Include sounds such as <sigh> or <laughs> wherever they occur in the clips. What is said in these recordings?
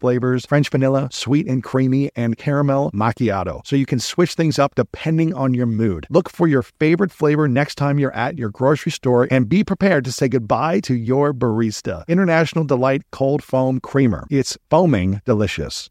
flavors French vanilla, sweet and creamy, and caramel macchiato. So you can switch things up depending on your mood. Look for your favorite flavor next time you're at your grocery store and be prepared to say goodbye to your barista. International Delight Cold Foam Creamer. It's foaming delicious.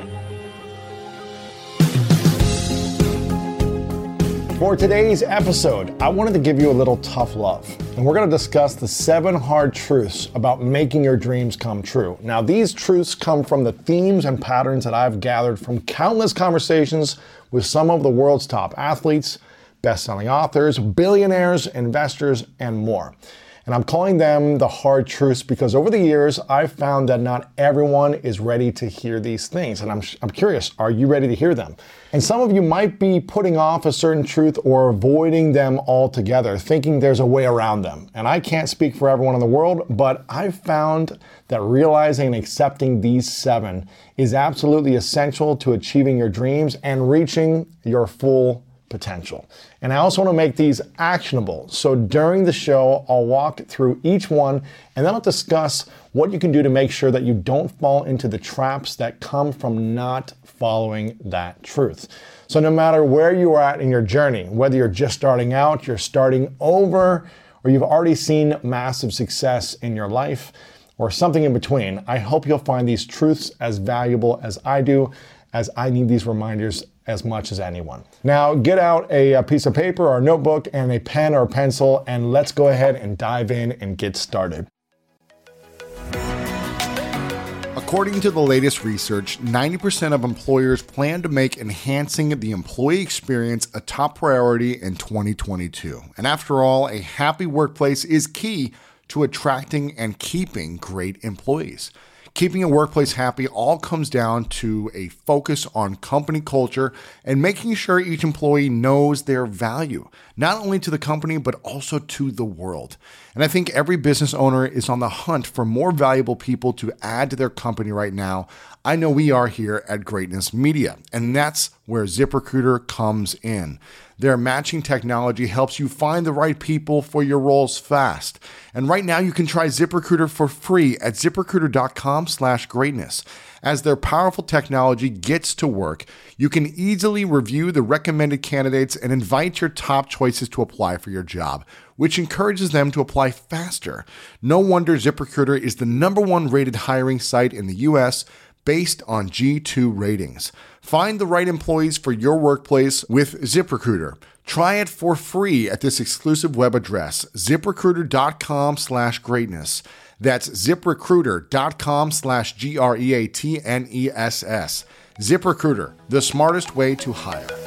For today's episode, I wanted to give you a little tough love. And we're going to discuss the seven hard truths about making your dreams come true. Now, these truths come from the themes and patterns that I've gathered from countless conversations with some of the world's top athletes, best selling authors, billionaires, investors, and more. And I'm calling them the hard truths because over the years, I've found that not everyone is ready to hear these things. And I'm, I'm curious, are you ready to hear them? And some of you might be putting off a certain truth or avoiding them altogether, thinking there's a way around them. And I can't speak for everyone in the world, but I've found that realizing and accepting these seven is absolutely essential to achieving your dreams and reaching your full potential. And I also want to make these actionable. So during the show, I'll walk through each one and then I'll discuss what you can do to make sure that you don't fall into the traps that come from not following that truth. So no matter where you are at in your journey, whether you're just starting out, you're starting over, or you've already seen massive success in your life, or something in between, I hope you'll find these truths as valuable as I do, as I need these reminders as much as anyone. Now, get out a, a, piece of paper or a notebook and a pen or pencil, and let's go ahead and dive in and get started. According to the latest research, 90% of employers plan to make enhancing the employee experience a top priority in 2022. And after all, a happy workplace is key to attracting and keeping great employees. Keeping a workplace happy all comes down to a focus on company culture and making sure each employee knows their value, not only to the company, but also to the world. And I think every business owner is on the hunt for more valuable people to add to their company right now. I know we are here at Greatness Media, and that's where ZipRecruiter comes in. Their matching technology helps you find the right people for your roles fast. And right now you can try ZipRecruiter for free at ziprecruiter.com/greatness. As their powerful technology gets to work, you can easily review the recommended candidates and invite your top choices to apply for your job, which encourages them to apply faster. No wonder ZipRecruiter is the number 1 rated hiring site in the US based on G2 ratings. Find the right employees for your workplace with ZipRecruiter. Try it for free at this exclusive web address, ziprecruiter.com slash greatness. That's ziprecruiter.com slash G R E A T N E S S. ZipRecruiter, the smartest way to hire.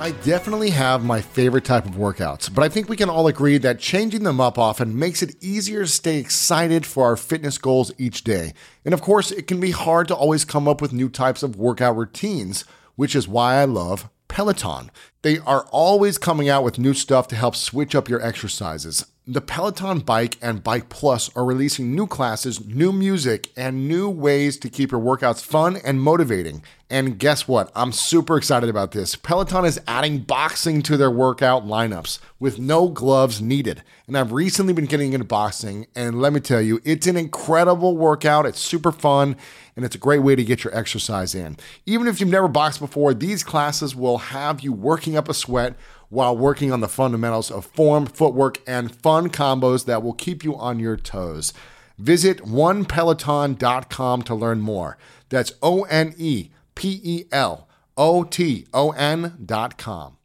I definitely have my favorite type of workouts, but I think we can all agree that changing them up often makes it easier to stay excited for our fitness goals each day. And of course, it can be hard to always come up with new types of workout routines, which is why I love Peloton. They are always coming out with new stuff to help switch up your exercises. The Peloton Bike and Bike Plus are releasing new classes, new music, and new ways to keep your workouts fun and motivating And guess what? I'm super excited about this. Peloton is adding boxing to their workout lineups with no gloves needed. And I've recently been getting into boxing, and let me tell you, it's an incredible workout. It's super fun, and it's a great way to get your exercise in. Even if you've never boxed before, these classes will have you working up a sweat while working on the fundamentals of form, footwork, and fun combos that will keep you on your toes. Visit onepeloton.com to learn more. That's O N E P E L O T O N.com.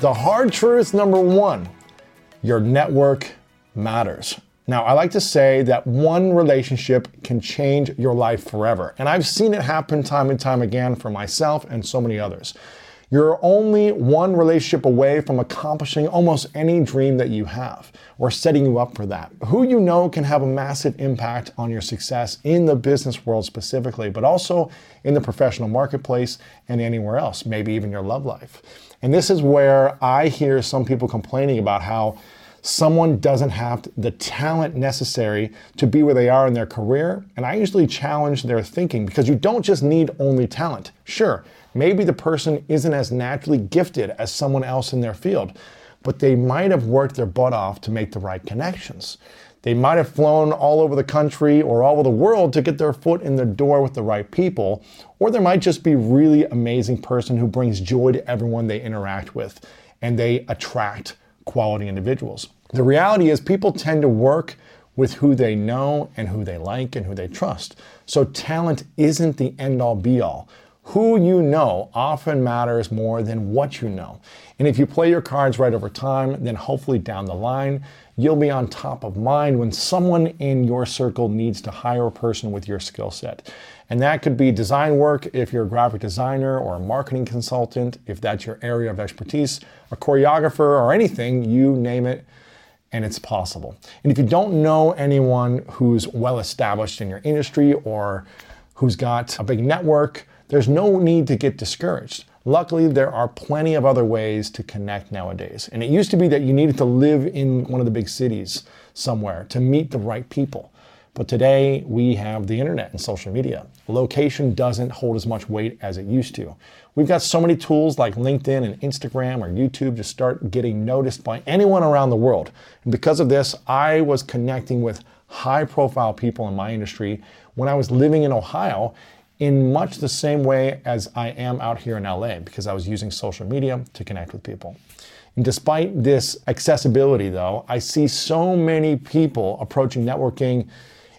The hard truth number one your network matters. Now, I like to say that one relationship can change your life forever. And I've seen it happen time and time again for myself and so many others. You're only one relationship away from accomplishing almost any dream that you have or setting you up for that. Who you know can have a massive impact on your success in the business world specifically, but also in the professional marketplace and anywhere else, maybe even your love life. And this is where I hear some people complaining about how someone doesn't have the talent necessary to be where they are in their career. And I usually challenge their thinking because you don't just need only talent. Sure, maybe the person isn't as naturally gifted as someone else in their field, but they might have worked their butt off to make the right connections. They might have flown all over the country or all over the world to get their foot in the door with the right people, or there might just be really amazing person who brings joy to everyone they interact with and they attract quality individuals. The reality is, people tend to work with who they know and who they like and who they trust. So, talent isn't the end all be all. Who you know often matters more than what you know. And if you play your cards right over time, then hopefully down the line, you'll be on top of mind when someone in your circle needs to hire a person with your skill set. And that could be design work if you're a graphic designer or a marketing consultant, if that's your area of expertise, a choreographer or anything, you name it, and it's possible. And if you don't know anyone who's well established in your industry or who's got a big network, there's no need to get discouraged. Luckily, there are plenty of other ways to connect nowadays. And it used to be that you needed to live in one of the big cities somewhere to meet the right people. But today we have the internet and social media. Location doesn't hold as much weight as it used to. We've got so many tools like LinkedIn and Instagram or YouTube to start getting noticed by anyone around the world. And because of this, I was connecting with high profile people in my industry when I was living in Ohio in much the same way as I am out here in LA because I was using social media to connect with people. And despite this accessibility, though, I see so many people approaching networking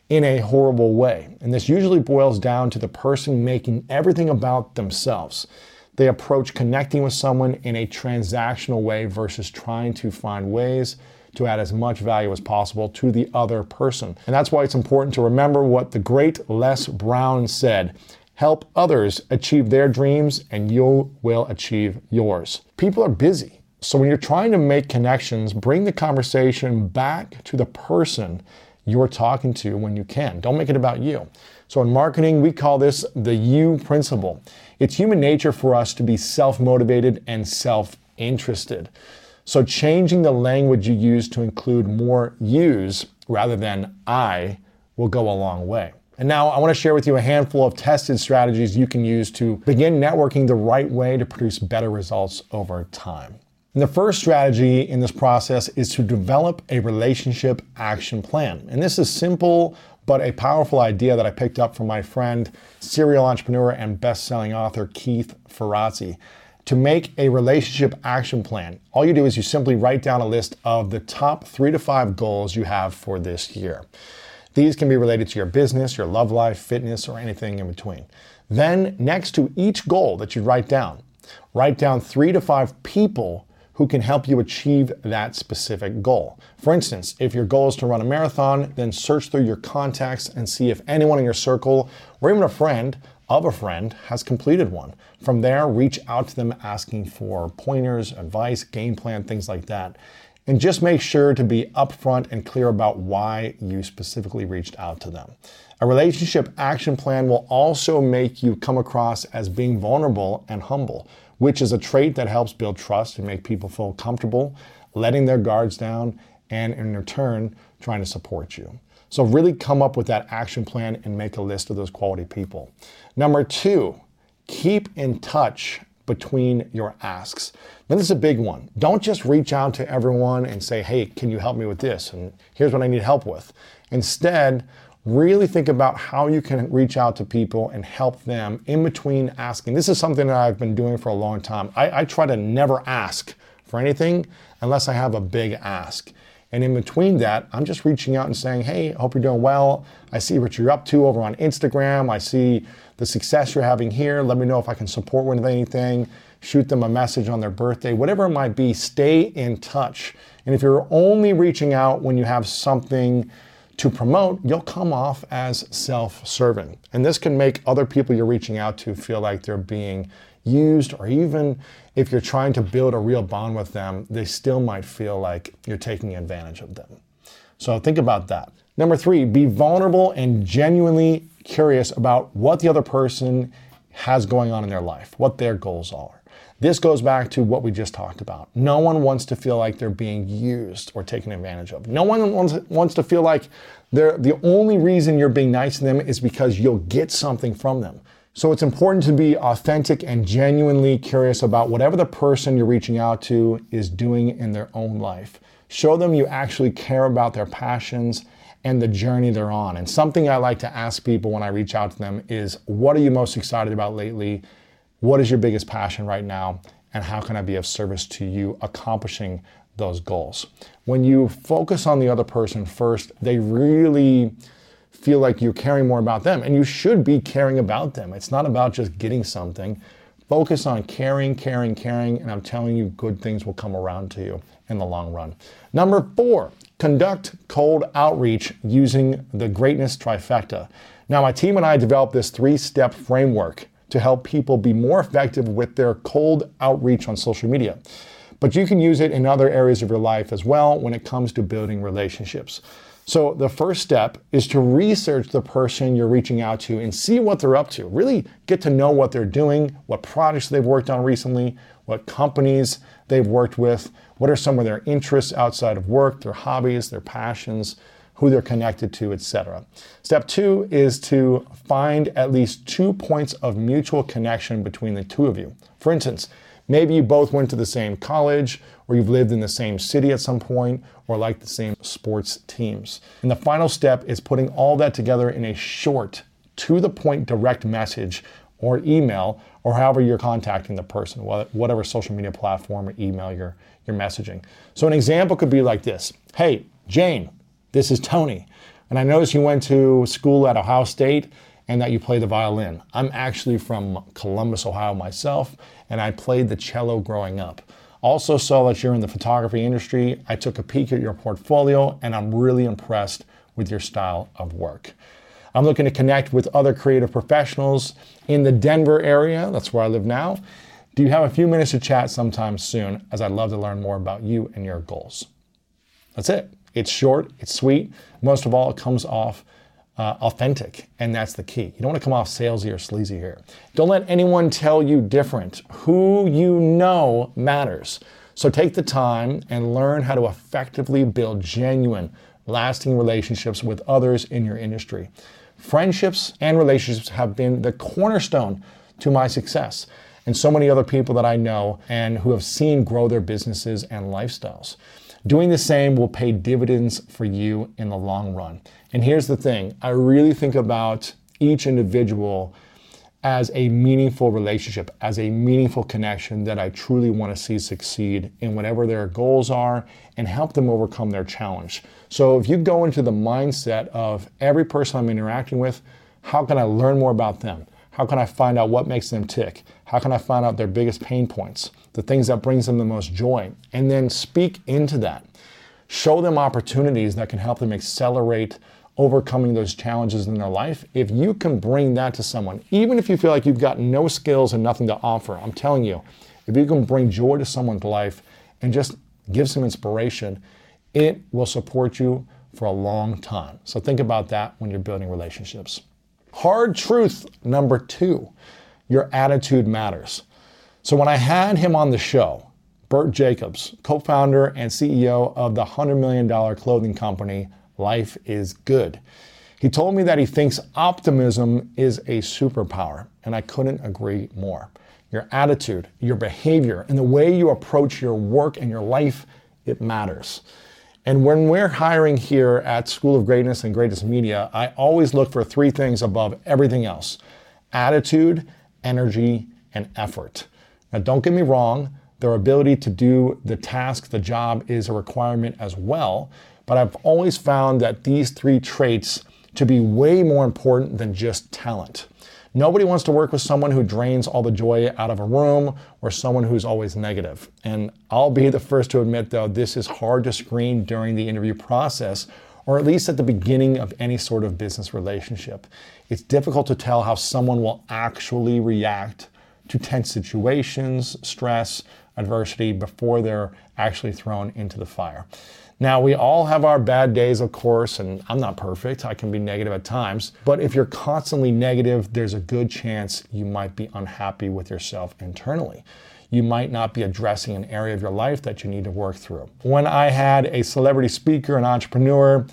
in a horrible way. And this usually boils down to the person making everything about themselves. They approach connecting with someone in a transactional way versus trying to find ways to add as much value as possible to the other person. And that's why it's important to remember what the great Les Brown said help others achieve their dreams, and you will achieve yours. People are busy. So when you're trying to make connections, bring the conversation back to the person you're talking to when you can. Don't make it about you. So in marketing, we call this the you principle. It's human nature for us to be self motivated and self interested. So changing the language you use to include more yous rather than I will go a long way. And now I want to share with you a handful of tested strategies you can use to begin networking the right way to produce better results over time. The first strategy in this process is to develop a relationship action plan. And this is simple but a powerful idea that I picked up from my friend, serial entrepreneur and best-selling author Keith Ferrazzi. To make a relationship action plan, all you do is you simply write down a list of the top 3 to 5 goals you have for this year. These can be related to your business, your love life, fitness, or anything in between. Then, next to each goal that you write down, write down 3 to 5 people who can help you achieve that specific goal. For instance, if your goal is to run a marathon, then search through your contacts and see if anyone in your circle or even a friend of a friend has completed one. From there, reach out to them asking for pointers, advice, game plan, things like that. And just make sure to be upfront and clear about why you specifically reached out to them. A relationship action plan will also make you come across as being vulnerable and humble which is a trait that helps build trust and make people feel comfortable letting their guards down and in return trying to support you. So, really come up with that action plan and make a list of those quality people. Number two, keep in touch between your asks. Now, this is a big one. Don't just reach out to everyone and say, hey, can you help me with this? And here's what I need help with. Instead, really think about how you can reach out to people and help them in between asking. This is something that I've been doing for a long time. I, I try to never ask for anything unless I have a big ask. And in between that, I'm just reaching out and saying, hey, I hope you're doing well. I see what you're up to over on Instagram. I see the success you're having here. Let me know if I can support with anything. Shoot them a message on their birthday, whatever it might be, stay in touch. And if you're only reaching out when you have something to promote, you'll come off as self serving. And this can make other people you're reaching out to feel like they're being used, or even if you're trying to build a real bond with them, they still might feel like you're taking advantage of them. So think about that. Number three, be vulnerable and genuinely curious about what the other person has going on in their life, what their goals are. This goes back to what we just talked about. No one wants to feel like they're being used or taken advantage of. No one wants, wants to feel like they're, the only reason you're being nice to them is because you'll get something from them. So it's important to be authentic and genuinely curious about whatever the person you're reaching out to is doing in their own life. Show them you actually care about their passions and the journey they're on. And something I like to ask people when I reach out to them is what are you most excited about lately? What is your biggest passion right now? And how can I be of service to you accomplishing those goals? When you focus on the other person first, they really feel like you're caring more about them. And you should be caring about them. It's not about just getting something. Focus on caring, caring, caring, and I'm telling you, good things will come around to you in the long run. Number four, conduct cold outreach using the greatness trifecta. Now, my team and I developed this three step framework to help people be more effective with their cold outreach on social media. But you can use it in other areas of your life as well when it comes to building relationships. So, the first step is to research the person you're reaching out to and see what they're up to. Really get to know what they're doing, what projects they've worked on recently, what companies they've worked with, what are some of their interests outside of work, their hobbies, their passions, who they're connected to, etc. Step two is to find at least two points of mutual connection between the two of you. For instance, maybe you both went to the same college, or you've lived in the same city at some point, or like the same sports teams. And the final step is putting all that together in a short, to the point direct message or email, or however you're contacting the person, whatever social media platform or email you're, you're messaging. So, an example could be like this Hey, Jane, this is Tony. And I noticed you went to school at Ohio State and that you play the violin. I'm actually from Columbus, Ohio myself, and I played the cello growing up. Also saw that you're in the photography industry. I took a peek at your portfolio and I'm really impressed with your style of work. I'm looking to connect with other creative professionals in the Denver area. That's where I live now. Do you have a few minutes to chat sometime soon? As I'd love to learn more about you and your goals. That's it. It's short, it's sweet. Most of all, it comes off uh, authentic, and that's the key. You don't want to come off salesy or sleazy here. Don't let anyone tell you different. Who you know matters. So take the time and learn how to effectively build genuine, lasting relationships with others in your industry. Friendships and relationships have been the cornerstone to my success and so many other people that I know and who have seen grow their businesses and lifestyles. Doing the same will pay dividends for you in the long run. And here's the thing I really think about each individual as a meaningful relationship, as a meaningful connection that I truly want to see succeed in whatever their goals are and help them overcome their challenge. So if you go into the mindset of every person I'm interacting with, how can I learn more about them? How can I find out what makes them tick? How can I find out their biggest pain points, the things that brings them the most joy, and then speak into that. Show them opportunities that can help them accelerate overcoming those challenges in their life. If you can bring that to someone, even if you feel like you've got no skills and nothing to offer, I'm telling you, if you can bring joy to someone's life and just give some inspiration, it will support you for a long time. So think about that when you're building relationships. Hard truth number two your attitude matters. So when I had him on the show, Bert Jacobs, co founder and CEO of the $100 million clothing company life is good. He told me that he thinks optimism is a superpower, and I couldn't agree more. Your attitude, your behavior, and the way you approach your work and your life, it matters. And when we're hiring here at School of Greatness and Greatness Media, I always look for three things above everything else attitude, energy, and effort. Now, don't get me wrong, their ability to do the task, the job is a requirement as well. But I've always found that these three traits to be way more important than just talent. Nobody wants to work with someone who drains all the joy out of a room or someone who's always negative. And I'll be the first to admit, though, this is hard to screen during the interview process or at least at the beginning of any sort of business relationship. It's difficult to tell how someone will actually react to tense situations, stress, adversity before they're actually thrown into the fire. Now, we all have our bad days, of course, and I'm not perfect. I can be negative at times. But if you're constantly negative, there's a good chance you might be unhappy with yourself internally. You might not be addressing an area of your life that you need to work through. When I had a celebrity speaker and entrepreneur,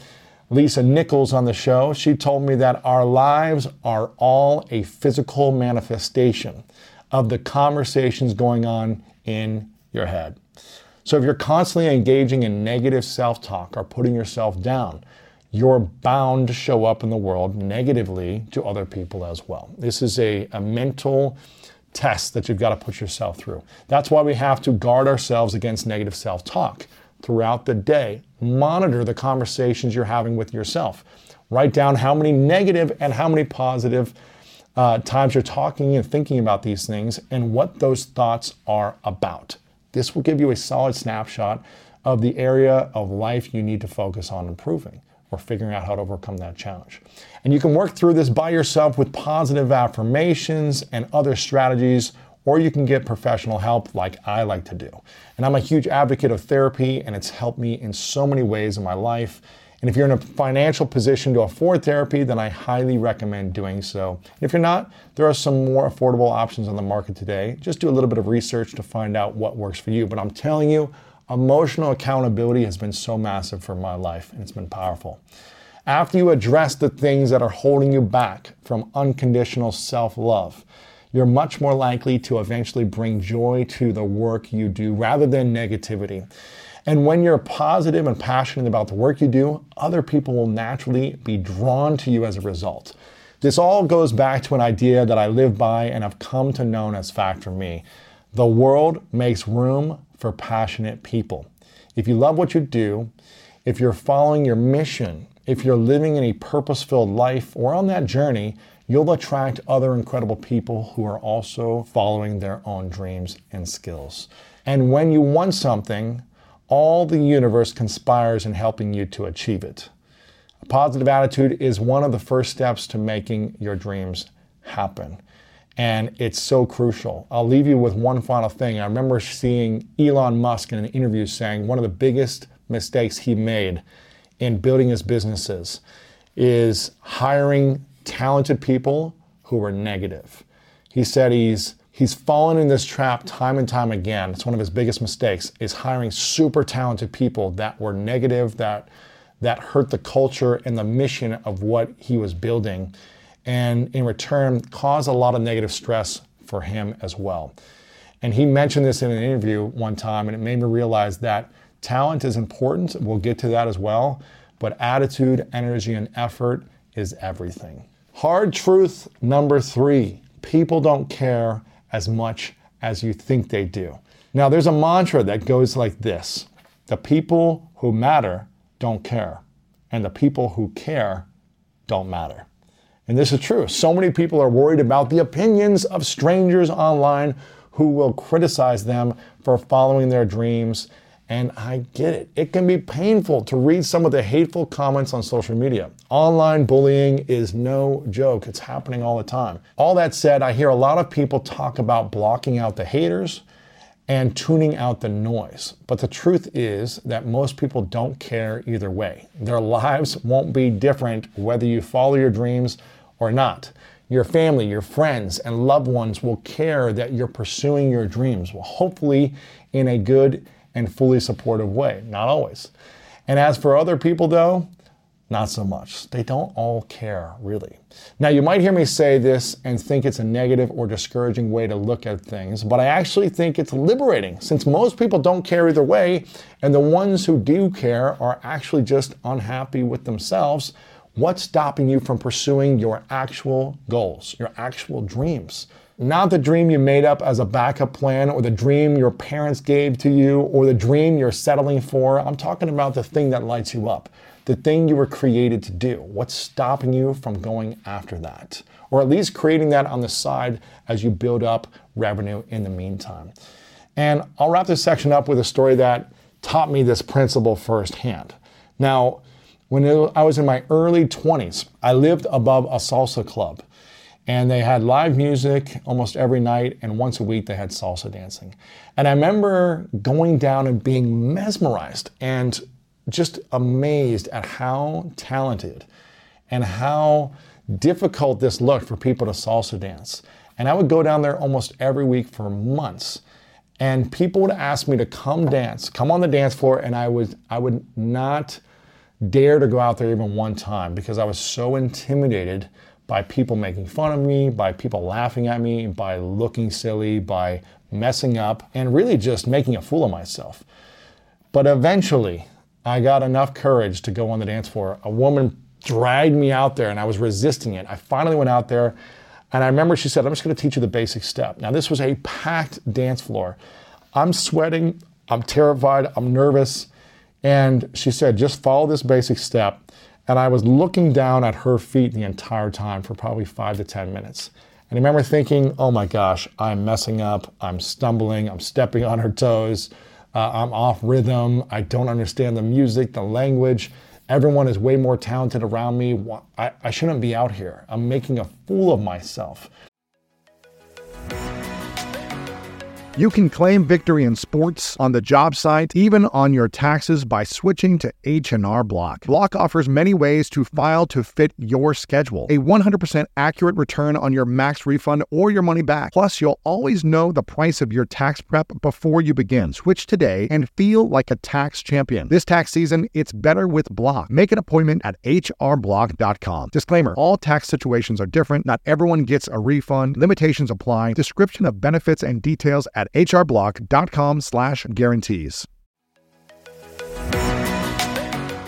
Lisa Nichols, on the show, she told me that our lives are all a physical manifestation of the conversations going on in your head. So if you're constantly engaging in negative self talk or putting yourself down, you're bound to show up in the world negatively to other people as well. This is a, a mental test that you've got to put yourself through. That's why we have to guard ourselves against negative self talk throughout the day. Monitor the conversations you're having with yourself. Write down how many negative and how many positive uh, times you're talking and thinking about these things and what those thoughts are about. This will give you a solid snapshot of the area of life you need to focus on improving or figuring out how to overcome that challenge. And you can work through this by yourself with positive affirmations and other strategies, or you can get professional help like I like to do. And I'm a huge advocate of therapy, and it's helped me in so many ways in my life. And if you're in a financial position to afford therapy, then I highly recommend doing so. If you're not, there are some more affordable options on the market today. Just do a little bit of research to find out what works for you. But I'm telling you, emotional accountability has been so massive for my life, and it's been powerful. After you address the things that are holding you back from unconditional self love, you're much more likely to eventually bring joy to the work you do rather than negativity. And when you're positive and passionate about the work you do, other people will naturally be drawn to you as a result. This all goes back to an idea that I live by and have come to know as Factor Me. The world makes room for passionate people. If you love what you do, if you're following your mission, if you're living in a purpose filled life or on that journey, you'll attract other incredible people who are also following their own dreams and skills. And when you want something, all the universe conspires in helping you to achieve it. A positive attitude is one of the first steps to making your dreams happen. And it's so crucial. I'll leave you with one final thing. I remember seeing Elon Musk in an interview saying one of the biggest mistakes he made in building his businesses is hiring talented people who were negative. He said he's he's fallen in this trap time and time again. It's one of his biggest mistakes is hiring super talented people that were negative, that that hurt the culture and the mission of what he was building, and in return caused a lot of negative stress for him as well. And he mentioned this in an interview one time, and it made me realize that talent is important. We'll get to that as well, but attitude, energy, and effort is everything. Hard truth number three people don't care as much as you think they do. Now, there's a mantra that goes like this The people who matter don't care, and the people who care don't matter. And this is true. So many people are worried about the opinions of strangers online who will criticize them for following their dreams and I get it. It can be painful to read some of the hateful comments on social media. Online bullying is no joke, it's happening all the time. All that said, I hear a lot of people talk about blocking out the haters and tuning out the noise. But the truth is that most people don't care either way. Their lives won't be different whether you follow your dreams or not. Your family, your friends, and loved ones will care that you're pursuing your dreams, well, hopefully in a good and fully supportive way. Not always. And as for other people, though, not so much. They don't all care, really. Now, you might hear me say this and think it's a negative or discouraging way to look at things, but I actually think it's liberating since most people don't care either way, and the ones who do care are actually just unhappy with themselves. What's stopping you from pursuing your actual goals, your actual dreams? Not the dream you made up as a backup plan or the dream your parents gave to you or the dream you're settling for. I'm talking about the thing that lights you up the thing you were created to do. What's stopping you from going after that? Or at least creating that on the side as you build up revenue in the meantime. And I'll wrap this section up with a story that taught me this principle firsthand. Now, when I was in my early 20s, I lived above a salsa club. And they had live music almost every night, and once a week they had salsa dancing. And I remember going down and being mesmerized and just amazed at how talented and how difficult this looked for people to salsa dance. And I would go down there almost every week for months. And people would ask me to come dance, come on the dance floor, and I would I would not dare to go out there even one time because I was so intimidated by people making fun of me, by people laughing at me, by looking silly, by messing up, and really just making a fool of myself. But eventually, I got enough courage to go on the dance floor. A woman dragged me out there and I was resisting it. I finally went out there and I remember she said, I'm just to teach you the basic step. Now, this was a packed dance floor. I'm sweating, I'm terrified, I'm nervous. And she said, just follow this basic step. And I was looking down at her feet the entire time for probably five to 10 minutes. And I remember thinking, oh my gosh, I'm messing up, I'm stumbling, I'm stepping on her toes. Uh, I'm off rhythm. I don't understand the music, the language. Everyone is way more talented around me. I, I shouldn't be out here. I'm making a fool of myself. You can claim victory in sports, on the job site, even on your taxes by switching to H&R Block. Block offers many ways to file to fit your schedule. A 100% accurate return on your max refund or your money back. Plus, you'll always know the price of your tax prep before you begin. Switch today and feel like a tax champion. This tax season, it's better with Block. Make an appointment at hrblock.com. Disclaimer, all tax situations are different. Not everyone gets a refund. Limitations apply. Description of benefits and details at at hrblock.com slash guarantees.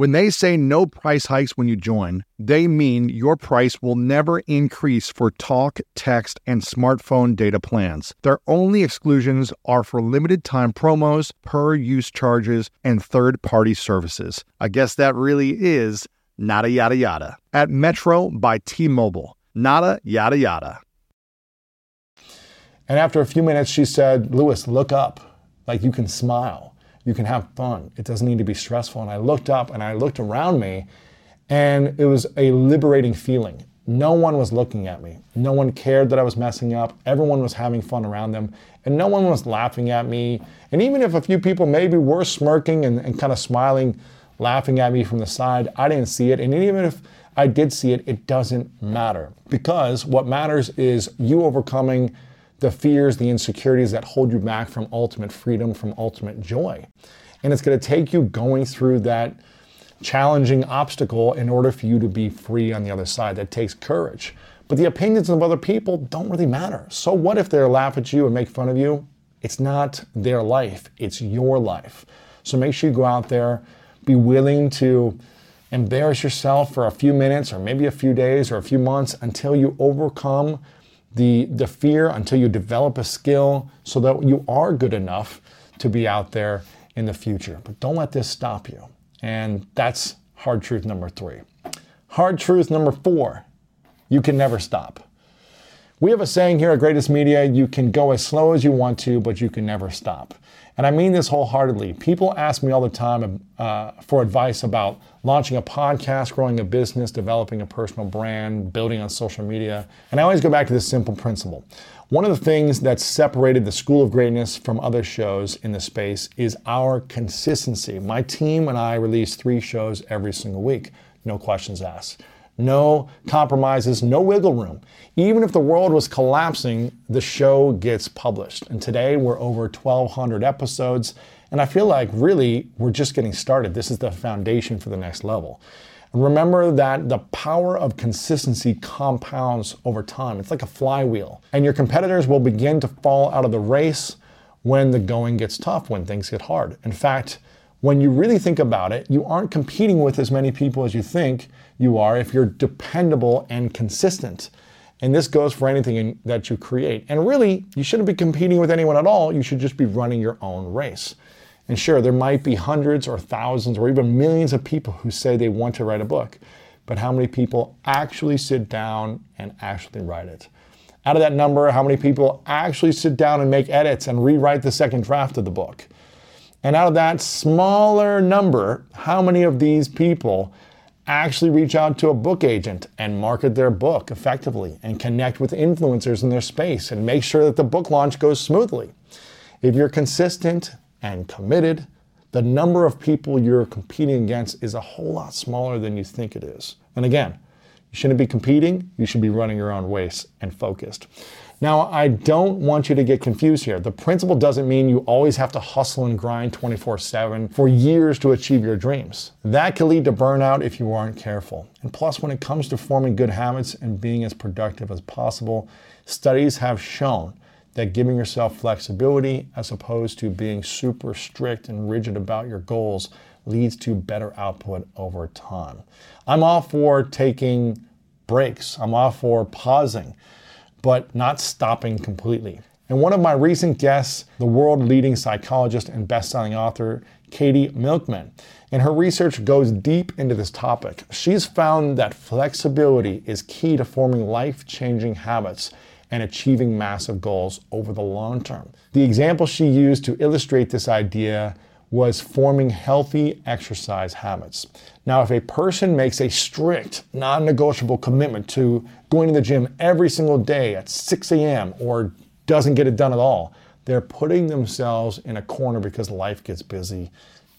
When they say no price hikes when you join, they mean your price will never increase for talk, text, and smartphone data plans. Their only exclusions are for limited time promos, per use charges, and third party services. I guess that really is nada yada yada. At Metro by T Mobile, nada yada yada. And after a few minutes, she said, Lewis, look up, like you can smile you can have fun. It doesn't need to be stressful. And I looked up and I looked around me, and it was a liberating feeling. No one was looking at me. No one cared that I was messing up. Everyone was having fun around them, and no one was laughing at me. And even if a few people maybe were smirking and, and kind of smiling, laughing at me from the side, I didn't see it. And even if I did see it, it doesn't matter. Because what matters is you overcoming the fears, the insecurities that hold you back from ultimate freedom, from ultimate joy. And it's going to take you going through that challenging obstacle in order for you to be free on the other side. That takes courage. But the opinions of other people don't really matter. So what if they laugh at you and make fun of you? It's not their life, it's your life. So make sure you go out there, be willing to embarrass yourself for a few minutes or maybe a few days or a few months until you overcome the, the fear, until you develop a skill so that you are good enough to be out there in the future. But don't let this stop you. And that's hard truth number three. Hard truth number four you can never stop. We have a saying here at Greatness Media you can go as slow as you want to, but you can never stop. And I mean this wholeheartedly. People ask me all the time uh, for advice about launching a podcast, growing a business, developing a personal brand, building on social media. And I always go back to this simple principle. One of the things that separated the School of Greatness from other shows in the space is our consistency. My team and I release three shows every single week, no questions asked no compromises, no wiggle room. Even if the world was collapsing, the show gets published. And today we're over 1,200 episodes. And I feel like really we're just getting started. This is the foundation for the next level. And remember that the power of consistency compounds over time. It's like a flywheel. And your competitors will begin to fall out of the race when the going gets tough, when things get hard. In fact, when you really think about it, you aren't competing with as many people as you think you are if you're dependable and consistent. And this goes for anything in, that you create. And really, you shouldn't be competing with anyone at all. You should just be running your own race. And sure, there might be hundreds or thousands or even millions of people who say they want to write a book. But how many people actually sit down and actually write it? Out of that number, how many people actually sit down and make edits and rewrite the second draft of the book? And out of that smaller number, how many of these people actually reach out to a book agent and market their book effectively and connect with influencers in their space and make sure that the book launch goes smoothly? If you're consistent and committed, the number of people you're competing against is a whole lot smaller than you think it is. And again, you shouldn't be competing, you should be running your own race and focused. Now, I don't want you to get confused here. The principle doesn't mean you always have to hustle and grind 24 7 for years to achieve your dreams. That can lead to burnout if you aren't careful. And plus, when it comes to forming good habits and being as productive as possible, studies have shown that giving yourself flexibility as opposed to being super strict and rigid about your goals leads to better output over time. I'm all for taking breaks, I'm all for pausing but not stopping completely. And one of my recent guests, the world leading psychologist and best-selling author, Katie Milkman. And her research goes deep into this topic. She's found that flexibility is key to forming life changing habits and achieving massive goals over the long term. The example she used to illustrate this idea was forming healthy exercise habits. Now, if a person makes a strict, non negotiable commitment to going to the gym every single day at 6 a.m. or doesn't get it done at all, they're putting themselves in a corner because life gets busy,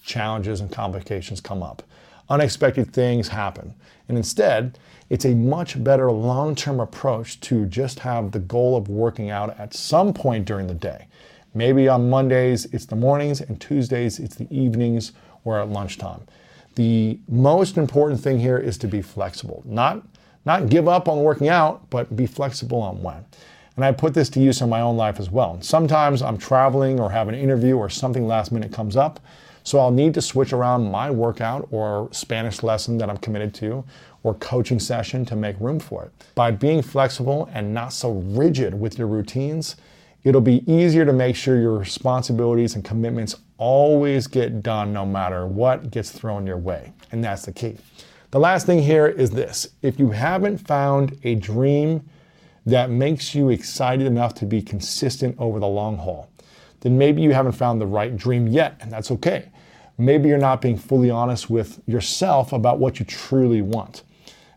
challenges and complications come up, unexpected things happen. And instead, it's a much better long term approach to just have the goal of working out at some point during the day. Maybe on Mondays it's the mornings, and Tuesdays it's the evenings or at lunchtime. The most important thing here is to be flexible, not not give up on working out, but be flexible on when. And I put this to use in my own life as well. Sometimes I'm traveling or have an interview or something last minute comes up, so I'll need to switch around my workout or Spanish lesson that I'm committed to or coaching session to make room for it. By being flexible and not so rigid with your routines, It'll be easier to make sure your responsibilities and commitments always get done no matter what gets thrown your way. And that's the key. The last thing here is this if you haven't found a dream that makes you excited enough to be consistent over the long haul, then maybe you haven't found the right dream yet, and that's okay. Maybe you're not being fully honest with yourself about what you truly want.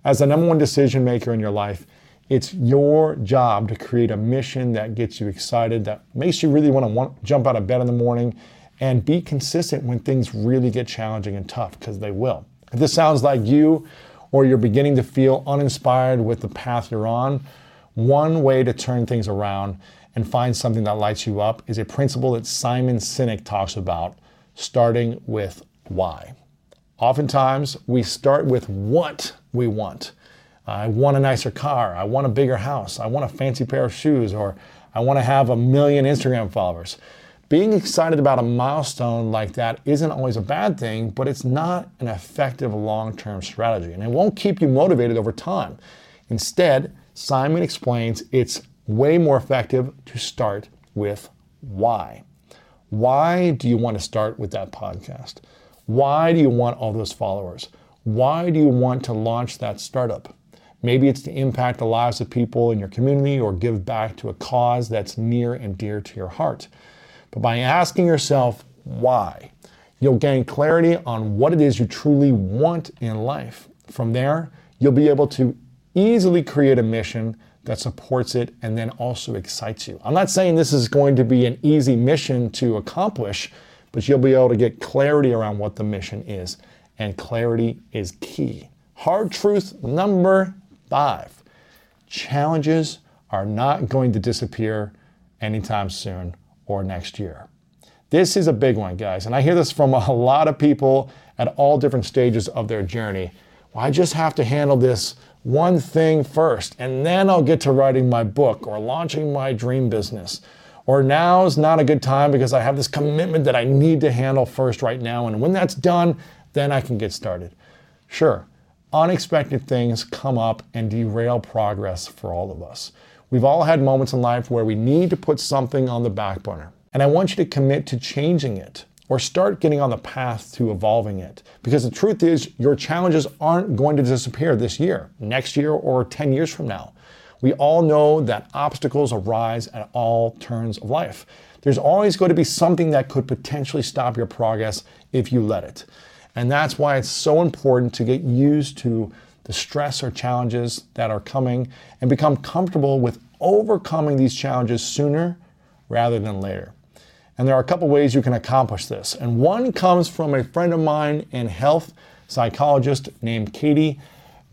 As the number one decision maker in your life, it's your job to create a mission that gets you excited, that makes you really want to want, jump out of bed in the morning and be consistent when things really get challenging and tough, because they will. If this sounds like you, or you're beginning to feel uninspired with the path you're on, one way to turn things around and find something that lights you up is a principle that Simon Sinek talks about, starting with why. Oftentimes, we start with what we want. I want a nicer car. I want a bigger house. I want a fancy pair of shoes, or I want to have a million Instagram followers. Being excited about a milestone like that isn't always a bad thing, but it's not an effective long term strategy, and it won't keep you motivated over time. Instead, Simon explains it's way more effective to start with why. Why do you want to start with that podcast? Why do you want all those followers? Why do you want to launch that startup? Maybe it's to impact the lives of people in your community or give back to a cause that's near and dear to your heart. But by asking yourself why, you'll gain clarity on what it is you truly want in life. From there, you'll be able to easily create a mission that supports it and then also excites you. I'm not saying this is going to be an easy mission to accomplish, but you'll be able to get clarity around what the mission is. And clarity is key. Hard truth number five challenges are not going to disappear anytime soon or next year. This is a big one, guys. And I hear this from <laughs> a lot of people at all different stages of their journey. Well, I just have to handle this one thing first, and then I'll get to writing my book or launching my dream business. Or now is not a good time because I have this commitment that I need to handle first right now. And when that's done, then I can get started. Sure, unexpected things come up and derail progress for all of us. We've all had moments in life where we need to put something on the back burner. And I want you to commit to changing it or start getting on the path to evolving it. Because the truth is, your challenges aren't going to disappear this year, next year, or 10 years from now. We all know that obstacles arise at all turns of life. There's always going to be something that could potentially stop your progress if you let it. And that's why it's so important to get used to the stress or challenges that are coming and become comfortable with overcoming these challenges sooner rather than later. And there are a couple ways you can accomplish this. And one comes from a friend of mine and health psychologist named Katie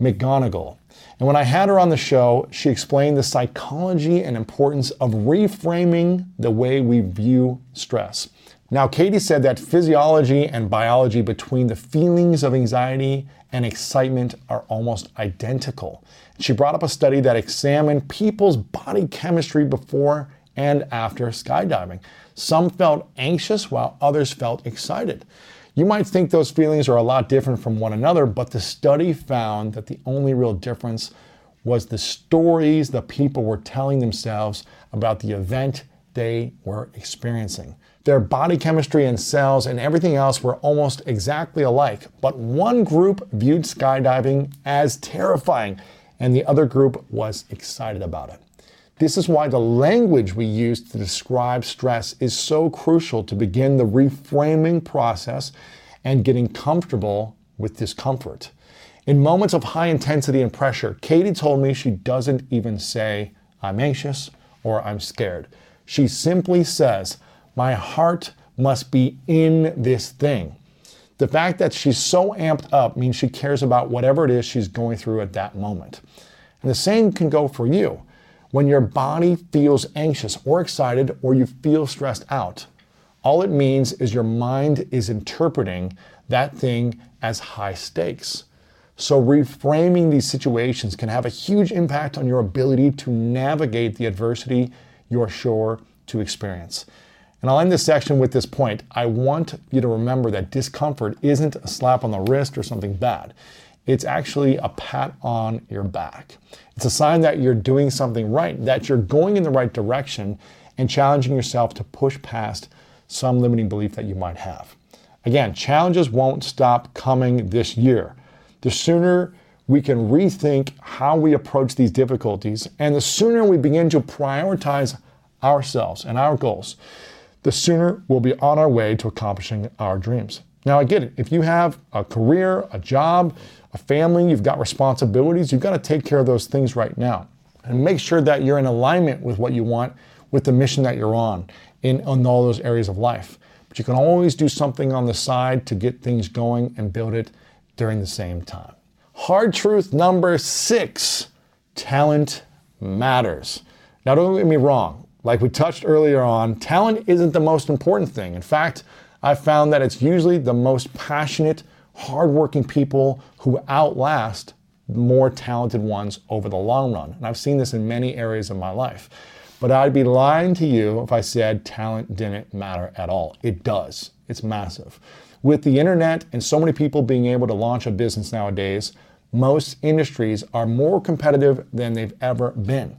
McGonigal. And when I had her on the show, she explained the psychology and importance of reframing the way we view stress. Now, Katie said that physiology and biology between the feelings of anxiety and excitement are almost identical. She brought up a study that examined people's body chemistry before and after skydiving. Some felt anxious while others felt excited. You might think those feelings are a lot different from one another, but the study found that the only real difference was the stories the people were telling themselves about the event they were experiencing. Their body chemistry and cells and everything else were almost exactly alike, but one group viewed skydiving as terrifying and the other group was excited about it. This is why the language we use to describe stress is so crucial to begin the reframing process and getting comfortable with discomfort. In moments of high intensity and pressure, Katie told me she doesn't even say, I'm anxious or I'm scared. She simply says, My heart must be in this thing. The fact that she's so amped up means she cares about whatever it is she's going through at that moment. And the same can go for you. When your body feels anxious or excited or you feel stressed out, all it means is your mind is interpreting that thing as high stakes. So, reframing these situations can have a huge impact on your ability to navigate the adversity you're sure to experience. And I'll end this section with this point. I want you to remember that discomfort isn't a slap on the wrist or something bad. It's actually a pat on your back. It's a sign that you're doing something right, that you're going in the right direction and challenging yourself to push past some limiting belief that you might have. Again, challenges won't stop coming this year. The sooner we can rethink how we approach these difficulties, and the sooner we begin to prioritize ourselves and our goals, the sooner we'll be on our way to accomplishing our dreams. Now, I get it. If you have a career, a job, a family, you've got responsibilities, you've got to take care of those things right now. And make sure that you're in alignment with what you want, with the mission that you're on in, in all those areas of life. But you can always do something on the side to get things going and build it during the same time. Hard truth number six talent matters. Now, don't get me wrong. Like we touched earlier on, talent isn't the most important thing. In fact, I've found that it's usually the most passionate, hardworking people who outlast more talented ones over the long run. And I've seen this in many areas of my life. But I'd be lying to you if I said talent didn't matter at all. It does, it's massive. With the internet and so many people being able to launch a business nowadays, most industries are more competitive than they've ever been.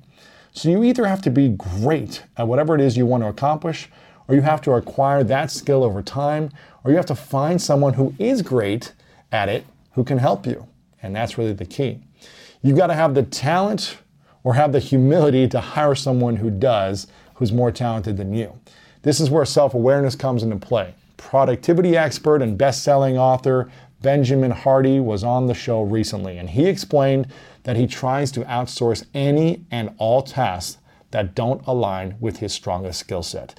So you either have to be great at whatever it is you want to accomplish, or you have to acquire that skill over time, or you have to find someone who is great at it who can help you. And that's really the key. You've got to have the talent or have the humility to hire someone who does, who's more talented than you. This is where self awareness comes into play. Productivity expert and best selling author Benjamin Hardy was on the show recently, and he explained that he tries to outsource any and all tasks that don't align with his strongest skill set.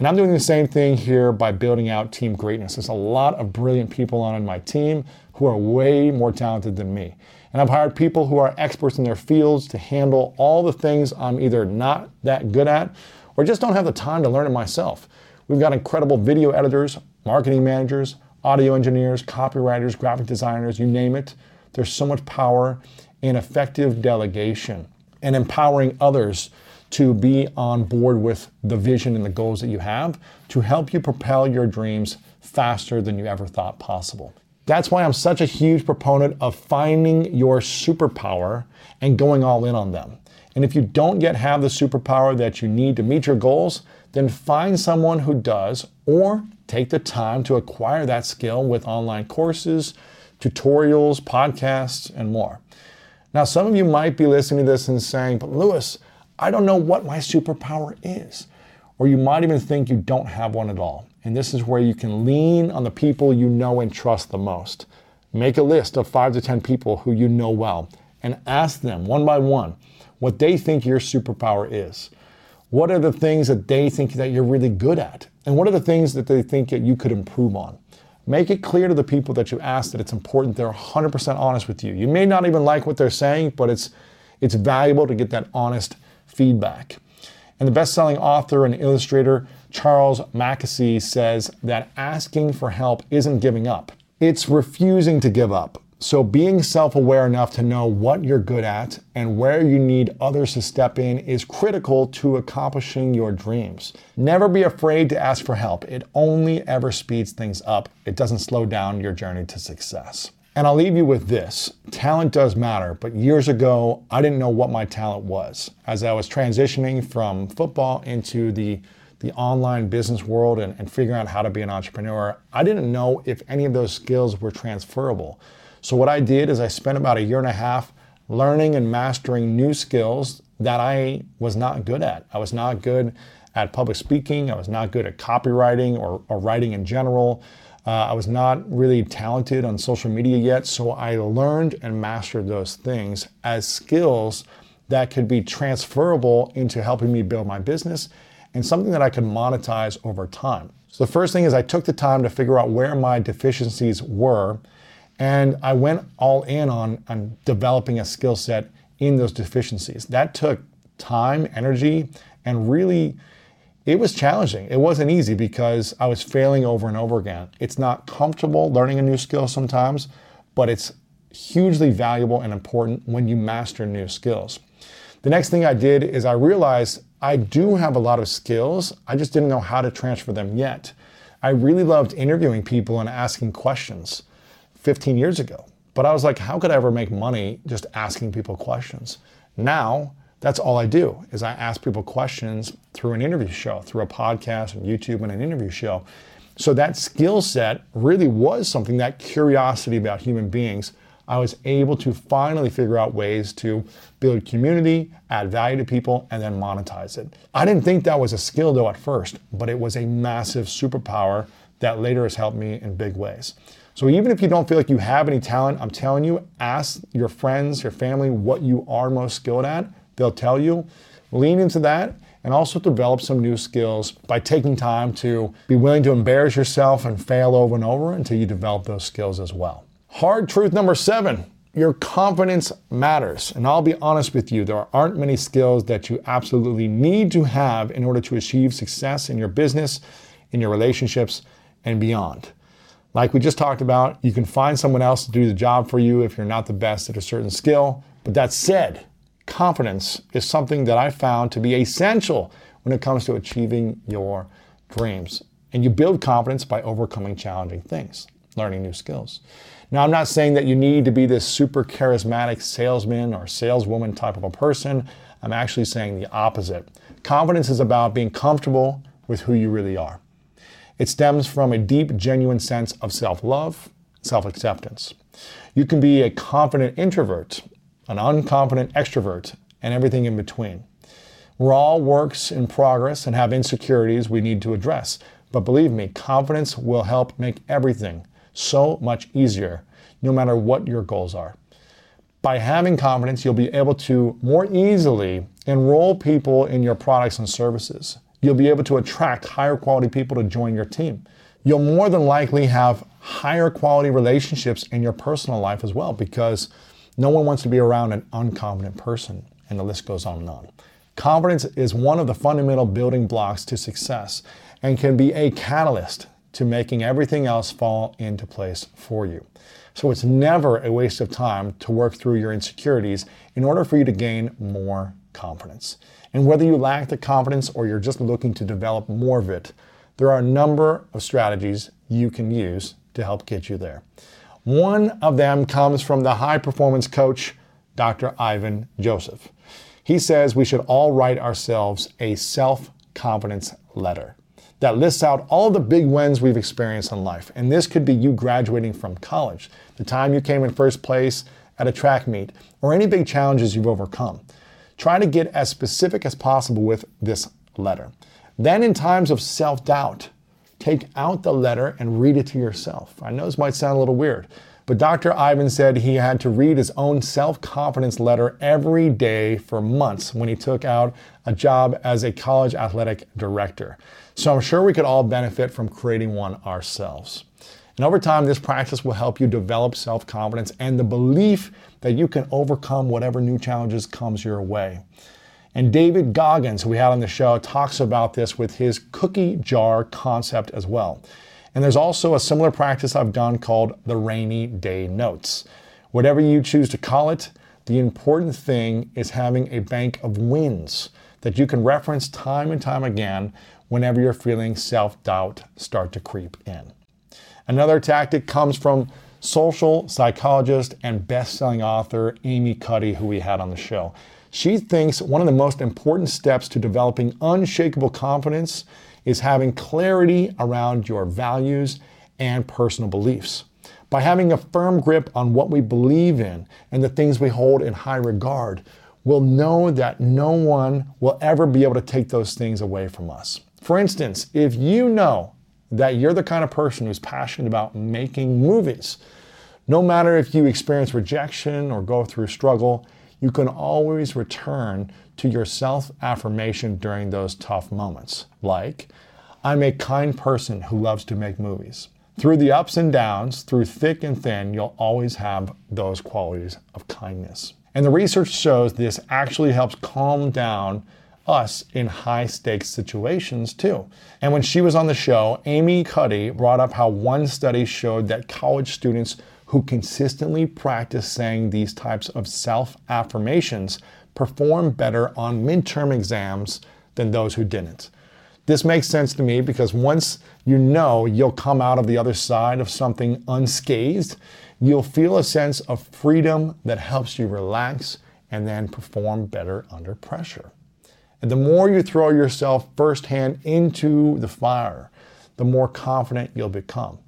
And I'm doing the same thing here by building out team greatness. There's a lot of brilliant people on my team who are way more talented than me. And I've hired people who are experts in their fields to handle all the things I'm either not that good at or just don't have the time to learn it myself. We've got incredible video editors, marketing managers, audio engineers, copywriters, graphic designers, you name it. There's so much power in effective delegation and empowering others to be on board with the vision and the goals that you have to help you propel your dreams faster than you ever thought possible. That's why I'm such a huge proponent of finding your superpower and going all in on them. And if you don't yet have the superpower that you need to meet your goals, then find someone who does or take the time to acquire that skill with online courses, tutorials, podcasts, and more. Now, some of you might be listening to this and saying, but Lewis, I don't know what my superpower is. Or you might even think you don't have one at all. And this is where you can lean on the people you know and trust the most. Make a list of five to 10 people who you know well and ask them one by one what they think your superpower is. What are the things that they think that you're really good at? And what are the things that they think that you could improve on? Make it clear to the people that you ask that it's important they're 100% honest with you. You may not even like what they're saying, but it's it's valuable to get that honest feedback. And the best-selling author and illustrator Charles Mackesy says that asking for help isn't giving up, it's refusing to give up. So, being self aware enough to know what you're good at and where you need others to step in is critical to accomplishing your dreams. Never be afraid to ask for help. It only ever speeds things up, it doesn't slow down your journey to success. And I'll leave you with this talent does matter, but years ago, I didn't know what my talent was. As I was transitioning from football into the the online business world and, and figuring out how to be an entrepreneur, I didn't know if any of those skills were transferable. So, what I did is I spent about a year and a half learning and mastering new skills that I was not good at. I was not good at public speaking, I was not good at copywriting or, or writing in general. Uh, I was not really talented on social media yet, so I learned and mastered those things as skills that could be transferable into helping me build my business and something that I could monetize over time. So the first thing is I took the time to figure out where my deficiencies were, and I went all in on, on developing a skill set in those deficiencies. That took time, energy, and really it was challenging. It wasn't easy because I was failing over and over again. It's not comfortable learning a new skill sometimes, but it's hugely valuable and important when you master new skills. The next thing I did is I realized I do have a lot of skills, I just didn't know how to transfer them yet. I really loved interviewing people and asking questions 15 years ago, but I was like, how could I ever make money just asking people questions? Now, that's all I do is I ask people questions through an interview show, through a podcast and YouTube and an interview show. So that skill set really was something that curiosity about human beings I was able to finally figure out ways to build community, add value to people, and then monetize it. I didn't think that was a skill though at first, but it was a massive superpower that later has helped me in big ways. So even if you don't feel like you have any talent, I'm telling you, ask your friends, your family what you are most skilled at. They'll tell you. Lean into that and also develop some new skills by taking time to be willing to embarrass yourself and fail over and over until you develop those skills as well. Hard truth number seven your confidence matters. And I'll be honest with you, there aren't many skills that you absolutely need to have in order to achieve success in your business, in your relationships, and beyond. Like we just talked about, you can find someone else to do the job for you if you're not the best at a certain skill. But that said, confidence is something that I found to be essential when it comes to achieving your dreams. And you build confidence by overcoming challenging things, learning new skills. Now, I'm not saying that you need to be this super charismatic salesman or saleswoman type of a person. I'm actually saying the opposite. Confidence is about being comfortable with who you really are. It stems from a deep, genuine sense of self love, self acceptance. You can be a confident introvert, an unconfident extrovert, and everything in between. We're all works in progress and have insecurities we need to address. But believe me, confidence will help make everything so much easier, no matter what your goals are. By having confidence, you'll be able to more easily enroll people in your products and services you'll be able to attract higher quality people to join your team. You'll more than likely have higher quality relationships in your personal life as well because no one wants to be around an unconfident person, and the list goes on and on. Confidence is one of the fundamental building blocks to success and can be a catalyst to making everything else fall into place for you. So it's never a waste of time to work through your insecurities in order for you to gain more confidence. And whether you lack the confidence or you're just looking to develop more of it, there are a number of strategies you can use to help get you there. One of them comes from the high performance coach, Dr. Ivan Joseph. He says we should all write ourselves a self confidence letter that lists out all the big wins we've experienced in life. And this could be you graduating from college, the time you came in first place at a track meet, or any big challenges you've overcome. Try to get as specific as possible with this letter. Then, in times of self doubt, take out the letter and read it to yourself. I know this might sound a little weird, but Dr. Ivan said he had to read his own self confidence letter every day for months when he took out a job as a college athletic director. So I'm sure we could all benefit from creating one ourselves. And over time, this practice will help you develop self confidence and the belief that you can overcome whatever new challenges comes your way. And David Goggins, who we had on the show, talks about this with his cookie jar concept as well. And there's also a similar practice I've done called the rainy day notes. Whatever you choose to call it, the important thing is having a bank of wins that you can reference time and time again whenever you're feeling self doubt start to creep in. Another tactic comes from social psychologist and best-selling author Amy Cuddy, who we had on the show. She thinks one of the most important steps to developing unshakable confidence is having clarity around your values and personal beliefs. By having a firm grip on what we believe in and the things we hold in high regard, we'll know that no one will ever be able to take those things away from us. For instance, if you know that you're the kind of person who's passionate about making movies. No matter if you experience rejection or go through struggle, you can always return to your self affirmation during those tough moments. Like, I'm a kind person who loves to make movies. Through the ups and downs, through thick and thin, you'll always have those qualities of kindness. And the research shows this actually helps calm down us in high stakes situations too. And when she was on the show, Amy Cuddy brought up how one study showed that college students who consistently practice saying these types of self affirmations perform better on midterm exams than those who didn't. This makes sense to me because once you know you'll come out of the other side of something unscathed, you'll feel a sense of freedom that helps you relax and then perform better under pressure. And the more you throw yourself firsthand into the fire, the more confident you'll become.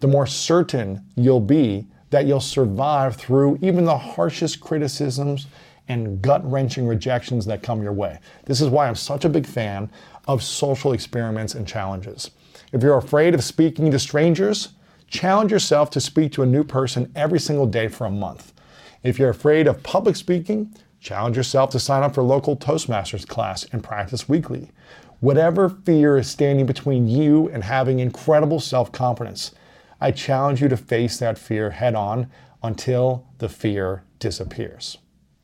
The more certain you'll be that you'll survive through even the harshest criticisms and gut wrenching rejections that come your way. This is why I'm such a big fan of social experiments and challenges. If you're afraid of speaking to strangers, challenge yourself to speak to a new person every single day for a month. If you're afraid of public speaking, Challenge yourself to sign up for local Toastmasters class and practice weekly. Whatever fear is standing between you and having incredible self confidence, I challenge you to face that fear head on until the fear disappears.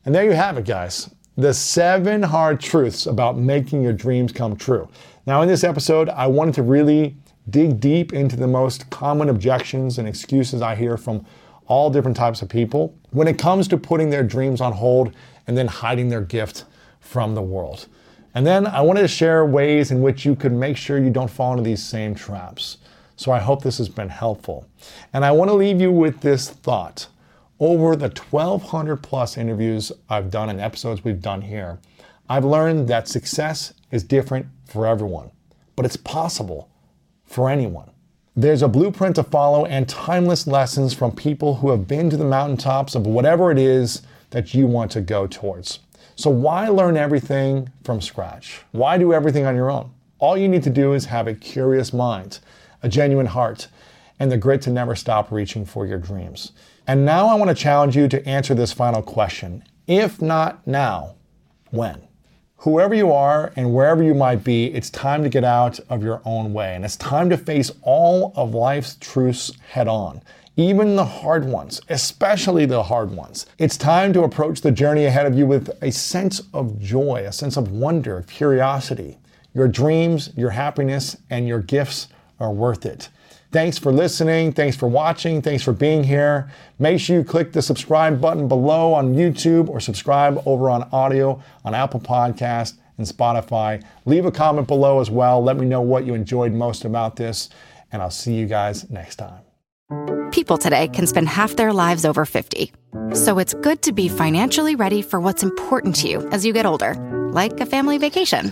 And there you have it, guys. The seven hard truths about making your dreams come true. Now, in this episode, I wanted to really dig deep into the most common objections and excuses I hear from all different types of people when it comes to putting their dreams on hold and then hiding their gift from the world. And then I wanted to share ways in which you could make sure you don't fall into these same traps. So I hope this has been helpful. And I want to leave you with this thought. Over the 1,200 plus interviews I've done and episodes we've done here, I've learned that success is different for everyone, but it's possible for anyone. There's a blueprint to follow and timeless lessons from people who have been to the mountaintops of whatever it is that you want to go towards. So, why learn everything from scratch? Why do everything on your own? All you need to do is have a curious mind, a genuine heart, and the grit to never stop reaching for your dreams. And now I want to challenge you to answer this final question. If not now, when? Whoever you are and wherever you might be, it's time to get out of your own way. And it's time to face all of life's truths head on, even the hard ones, especially the hard ones. It's time to approach the journey ahead of you with a sense of joy, a sense of wonder, curiosity. Your dreams, your happiness, and your gifts are worth it. Thanks for listening. Thanks for watching. Thanks for being here. Make sure you click the subscribe button below on YouTube or subscribe over on audio on Apple Podcast and Spotify. Leave a comment below as well. Let me know what you enjoyed most about this, and I'll see you guys next time. People today can spend half their lives over 50. So it's good to be financially ready for what's important to you as you get older, like a family vacation